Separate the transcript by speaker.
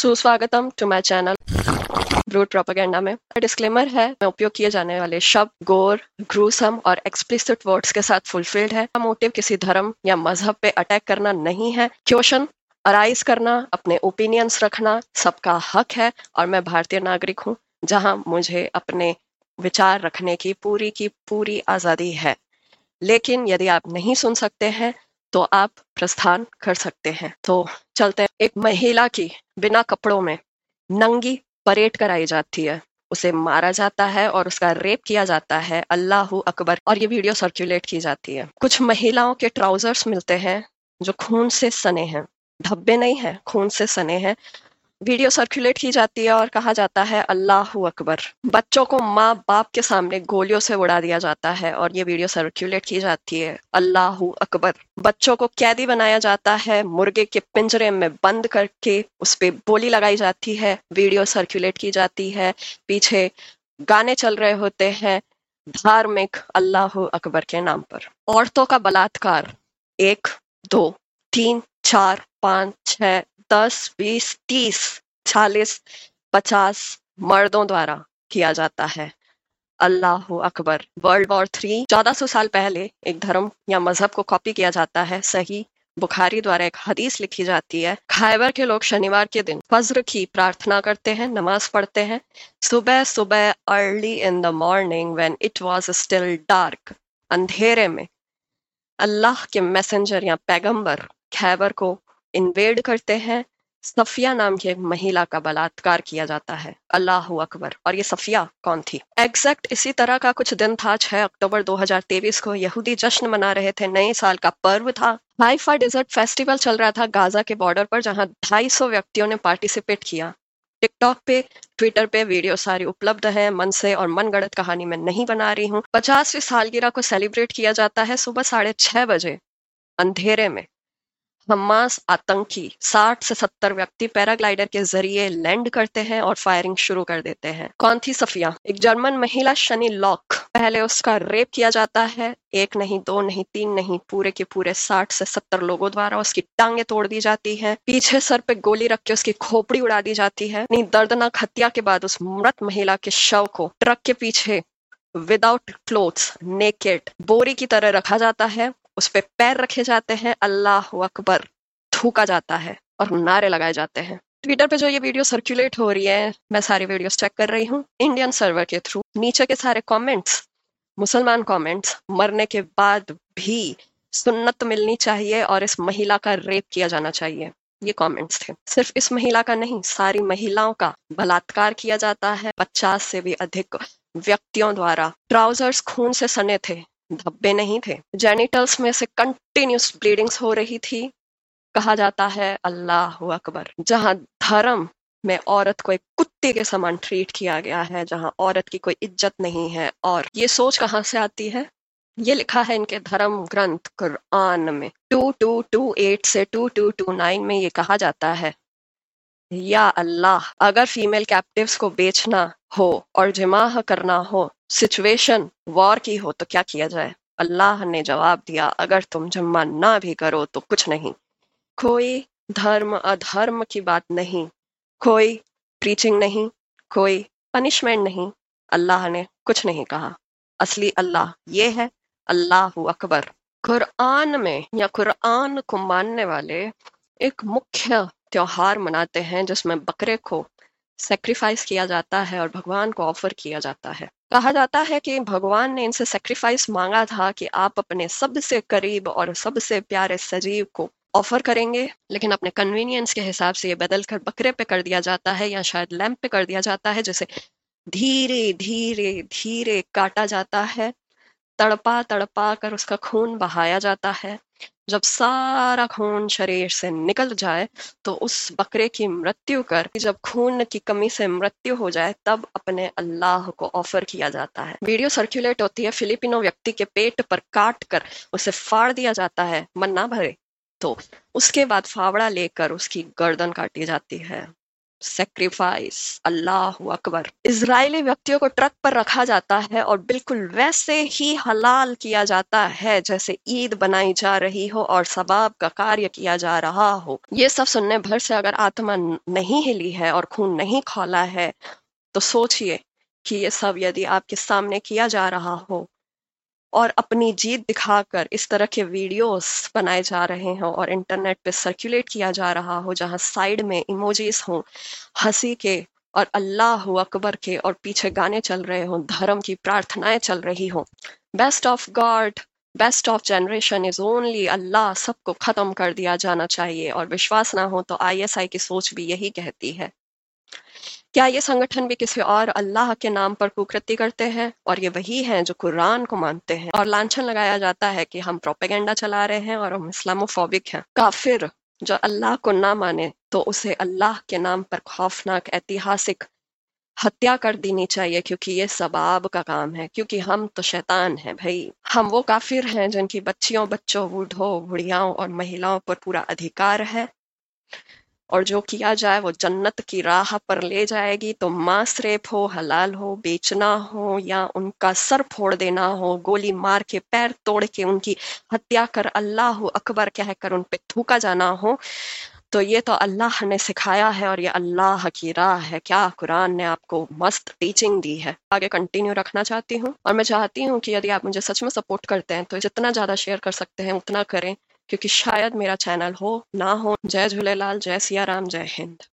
Speaker 1: सुस्वागतम to my channel brood propaganda में। Disclaimer है, मैं उपयोग किए जाने वाले शब्द, गोर ग्रूसम और एक्सप्लिसिट वर्ड्स के साथ फुलफिल्ड है। मोटिव किसी धर्म या मज़हब पे अटैक करना नहीं है। क्वेश्चन अराइज करना, अपने ओपिनियंस रखना, सबका हक है और मैं भारतीय नागरिक हूँ, जहाँ मुझे अपने विचार रखने की पूरी की पूरी आज़ादी है। लेकिन यदि आप नहीं सुन सकते हैं तो आप प्रस्थान कर सकते हैं। तो चलते हैं। एक महिला की बिना कपड़ों में नंगी परेड कराई जाती है। उसे मारा जाता है और उसका रेप किया जाता है। अल्लाह अकबर। और ये वीडियो सर्कुलेट की जाती है। कुछ महिलाओं के ट्राउजर्स मिलते हैं जो खून से सने हैं। धब्बे नहीं है, खून से सने हैं। वीडियो सर्कुलेट की जाती है और कहा जाता है, अल्लाह अकबर। बच्चों को माँ बाप के सामने गोलियों से उड़ा दिया जाता है और ये वीडियो सर्कुलेट की जाती है, अल्लाह अकबर। बच्चों को कैदी बनाया जाता है, मुर्गे के पिंजरे में बंद करके उस पर बोली लगाई जाती है, वीडियो सर्कुलेट की जाती है, पीछे गाने चल रहे होते हैं, धार्मिक अल्लाह अकबर के नाम पर। औरतों का बलात्कार, एक, दो, तीन, चार, पाँच, छह दस, बीस, तीस, चालीस, पचास मर्दों द्वारा किया जाता है। अल्लाह अकबर। वर्ल्ड वॉर थ्री, चौदह सौ साल पहले एक धर्म या मज़हब को कॉपी किया जाता है। सही बुखारी द्वारा एक हदीस लिखी जाती है खाइबर के लोग शनिवार के दिन फज्र की प्रार्थना करते हैं, नमाज़ पढ़ते हैं। सुबह सुबह early in the morning when it was still dark अंधेरे में। अल्लाह के मैसेंजर या पैगंबर खैबर को इन्वेड करते हैं, सफिया नाम की एक महिला का बलात्कार किया जाता है। अल्लाह अकबर। और ये सफिया कौन थी? एग्जैक्ट इसी तरह का कुछ दिन था 6 अक्टूबर 2023 को यहूदी जश्न मना रहे थे। नए साल का पर्व था। हाइफा डिजर्ट फेस्टिवल चल रहा था गाजा के बॉर्डर पर, जहाँ 250 व्यक्तियों ने पार्टिसिपेट किया। टिकटॉक पे, ट्विटर पे वीडियो सारी उपलब्ध है। मन से और मन गढ़त कहानी में नहीं बना रही हूँ। पचासवीं सालगिरह को सेलिब्रेट किया जाता है सुबह साढ़े छह बजे, अंधेरे में। हमास आतंकी 60 से 70 व्यक्ति पैराग्लाइडर के ज़रिए लैंड करते हैं और फायरिंग शुरू कर देते हैं। कौन थी सफिया? एक जर्मन महिला शनि लॉक। पहले उसका रेप किया जाता है। एक नहीं, दो नहीं, तीन नहीं, पूरे के पूरे 60 से 70 लोगों द्वारा उसकी टांगे तोड़ दी जाती है। पीछे सर पे गोली रख के उसकी खोपड़ी उड़ा दी जाती है। नहीं दर्दनाक हत्या के बाद उस मृत महिला के शव को ट्रक के पीछे विदाउट क्लोथ्स नेकेड बोरी की तरह रखा जाता है। उस पर पैर रखे जाते हैं, अल्लाह अकबर। थूका जाता है और नारे लगाए जाते हैं। ट्विटर पे जो ये वीडियो सर्कुलेट हो रही है, मैं सारी वीडियोस चेक कर रही हूँ। इंडियन सर्वर के थ्रू नीचे के सारे कमेंट्स मुसलमान कमेंट्स मरने के बाद भी सुन्नत मिलनी चाहिए और इस महिला का रेप किया जाना चाहिए। ये कमेंट्स थे। सिर्फ़ इस महिला का नहीं, सारी महिलाओं का बलात्कार किया जाता है। पचास से भी अधिक व्यक्तियों द्वारा। ट्राउजर्स खून से सने थे। धब्बे नहीं थे। जेनिटल्स में से कंटिन्यूस ब्लीडिंग्स हो रही थी। कहा जाता है, अल्लाह अकबर, जहाँ धर्म में औरत को एक कुत्ते के समान ट्रीट किया गया है, जहाँ औरत की कोई इज़्ज़त नहीं है। और ये सोच कहाँ से आती है? ये लिखा है इनके धर्म ग्रंथ कुरान में। टू टू टू एट से टू टू टू नाइन में ये कहा जाता है, या अल्लाह, अगर फीमेल कैप्टिव्स को बेचना हो और जिमाह करना हो सिचुएशन वॉर की हो तो क्या किया जाए? अल्लाह ने जवाब दिया, अगर तुम जमा ना भी करो तो कुछ नहीं। कोई धर्म अधर्म की बात नहीं, कोई प्रीचिंग नहीं, कोई पनिशमेंट नहीं, अल्लाह ने कुछ नहीं कहा। असली अल्लाह ये है, अल्लाह अकबर। कुरान में या कुरान को मानने वाले एक मुख्य त्योहार मनाते हैं जिसमें बकरे को सेक्रीफाइस किया जाता है और भगवान को ऑफ़र किया जाता है। कहा जाता है कि भगवान ने इनसे सेक्रीफाइस मांगा था कि आप अपने सबसे करीब और सबसे प्यारे सजीव को ऑफ़र करेंगे, लेकिन अपने कन्वीनियंस के हिसाब से ये बदल कर बकरे पे कर दिया जाता है या शायद लैंप पे कर दिया जाता है, जिसे धीरे धीरे धीरे काटा जाता है तड़पा तड़पा कर उसका खून बहाया जाता है। जब सारा खून शरीर से निकल जाए तो उस बकरे की मृत्यु कर, जब खून की कमी से मृत्यु हो जाए, तब अपने अल्लाह को ऑफ़र किया जाता है। वीडियो सर्कुलेट होती है, फिलिपिनो व्यक्ति के पेट पर काट कर उसे फाड़ दिया जाता है मन ना भरे। तो उसके बाद फावड़ा लेकर उसकी गर्दन काटी जाती है। सेक्रीफाइस अल्लाह अकबर इसराइली व्यक्तियों को ट्रक पर रखा जाता है और बिल्कुल वैसे ही हलाल किया जाता है, जैसे ईद बनाई जा रही हो और सबाब का कार्य किया जा रहा हो। ये सब सुनने भर से अगर आत्मा नहीं हिली है और खून नहीं खोला है तो सोचिए कि ये सब यदि आपके सामने किया जा रहा हो और अपनी जीत दिखाकर इस तरह के वीडियोस बनाए जा रहे हों और इंटरनेट पे सर्कुलेट किया जा रहा हो, जहाँ साइड में इमोजीज हों, हँसी के और अल्लाह अकबर के और पीछे गाने चल रहे हों, धर्म की प्रार्थनाएँ चल रही हों। Best of God best of generation is only Allah सबको खत्म कर दिया जाना चाहिए और विश्वास ना हो तो आईएसआई की सोच भी यही कहती है। क्या ये संगठन भी किसी और अल्लाह के नाम पर कुकृति करते हैं? और ये वही हैं जो कुरान को मानते हैं। और लाछन लगाया जाता है कि हम प्रोपेगेंडा चला रहे हैं और हम इस्लामोफोबिक हैं। काफिर जो अल्लाह को ना माने तो उसे अल्लाह के नाम पर खौफनाक ऐतिहासिक हत्या कर देनी चाहिए, क्योंकि ये सबाब का काम है। क्योंकि हम तो शैतान हैं भाई। हम वो काफिर हैं जिनकी बच्चियों, बच्चों, बूढ़ों, बुढ़ियाओं और महिलाओं पर पूरा अधिकार है। और जो किया जाए वो जन्नत की राह पर ले जाएगी। तो मांस रेप हो, हलाल हो, बेचना हो या उनका सर फोड़ देना हो, गोली मार के, पैर तोड़ के उनकी हत्या कर अल्लाह अकबर कहकर उन पे थूका जाना हो तो ये तो अल्लाह ने सिखाया है और ये अल्लाह की राह है। क्या कुरान ने आपको मस्त टीचिंग दी है? आगे कंटिन्यू रखना चाहती हूँ और मैं चाहती हूँ कि यदि आप मुझे सच में सपोर्ट करते हैं तो जितना ज़्यादा शेयर कर सकते हैं, उतना करें। क्योंकि शायद मेरा चैनल हो ना हो जय झूलेलाल जय सिया राम जय हिंद।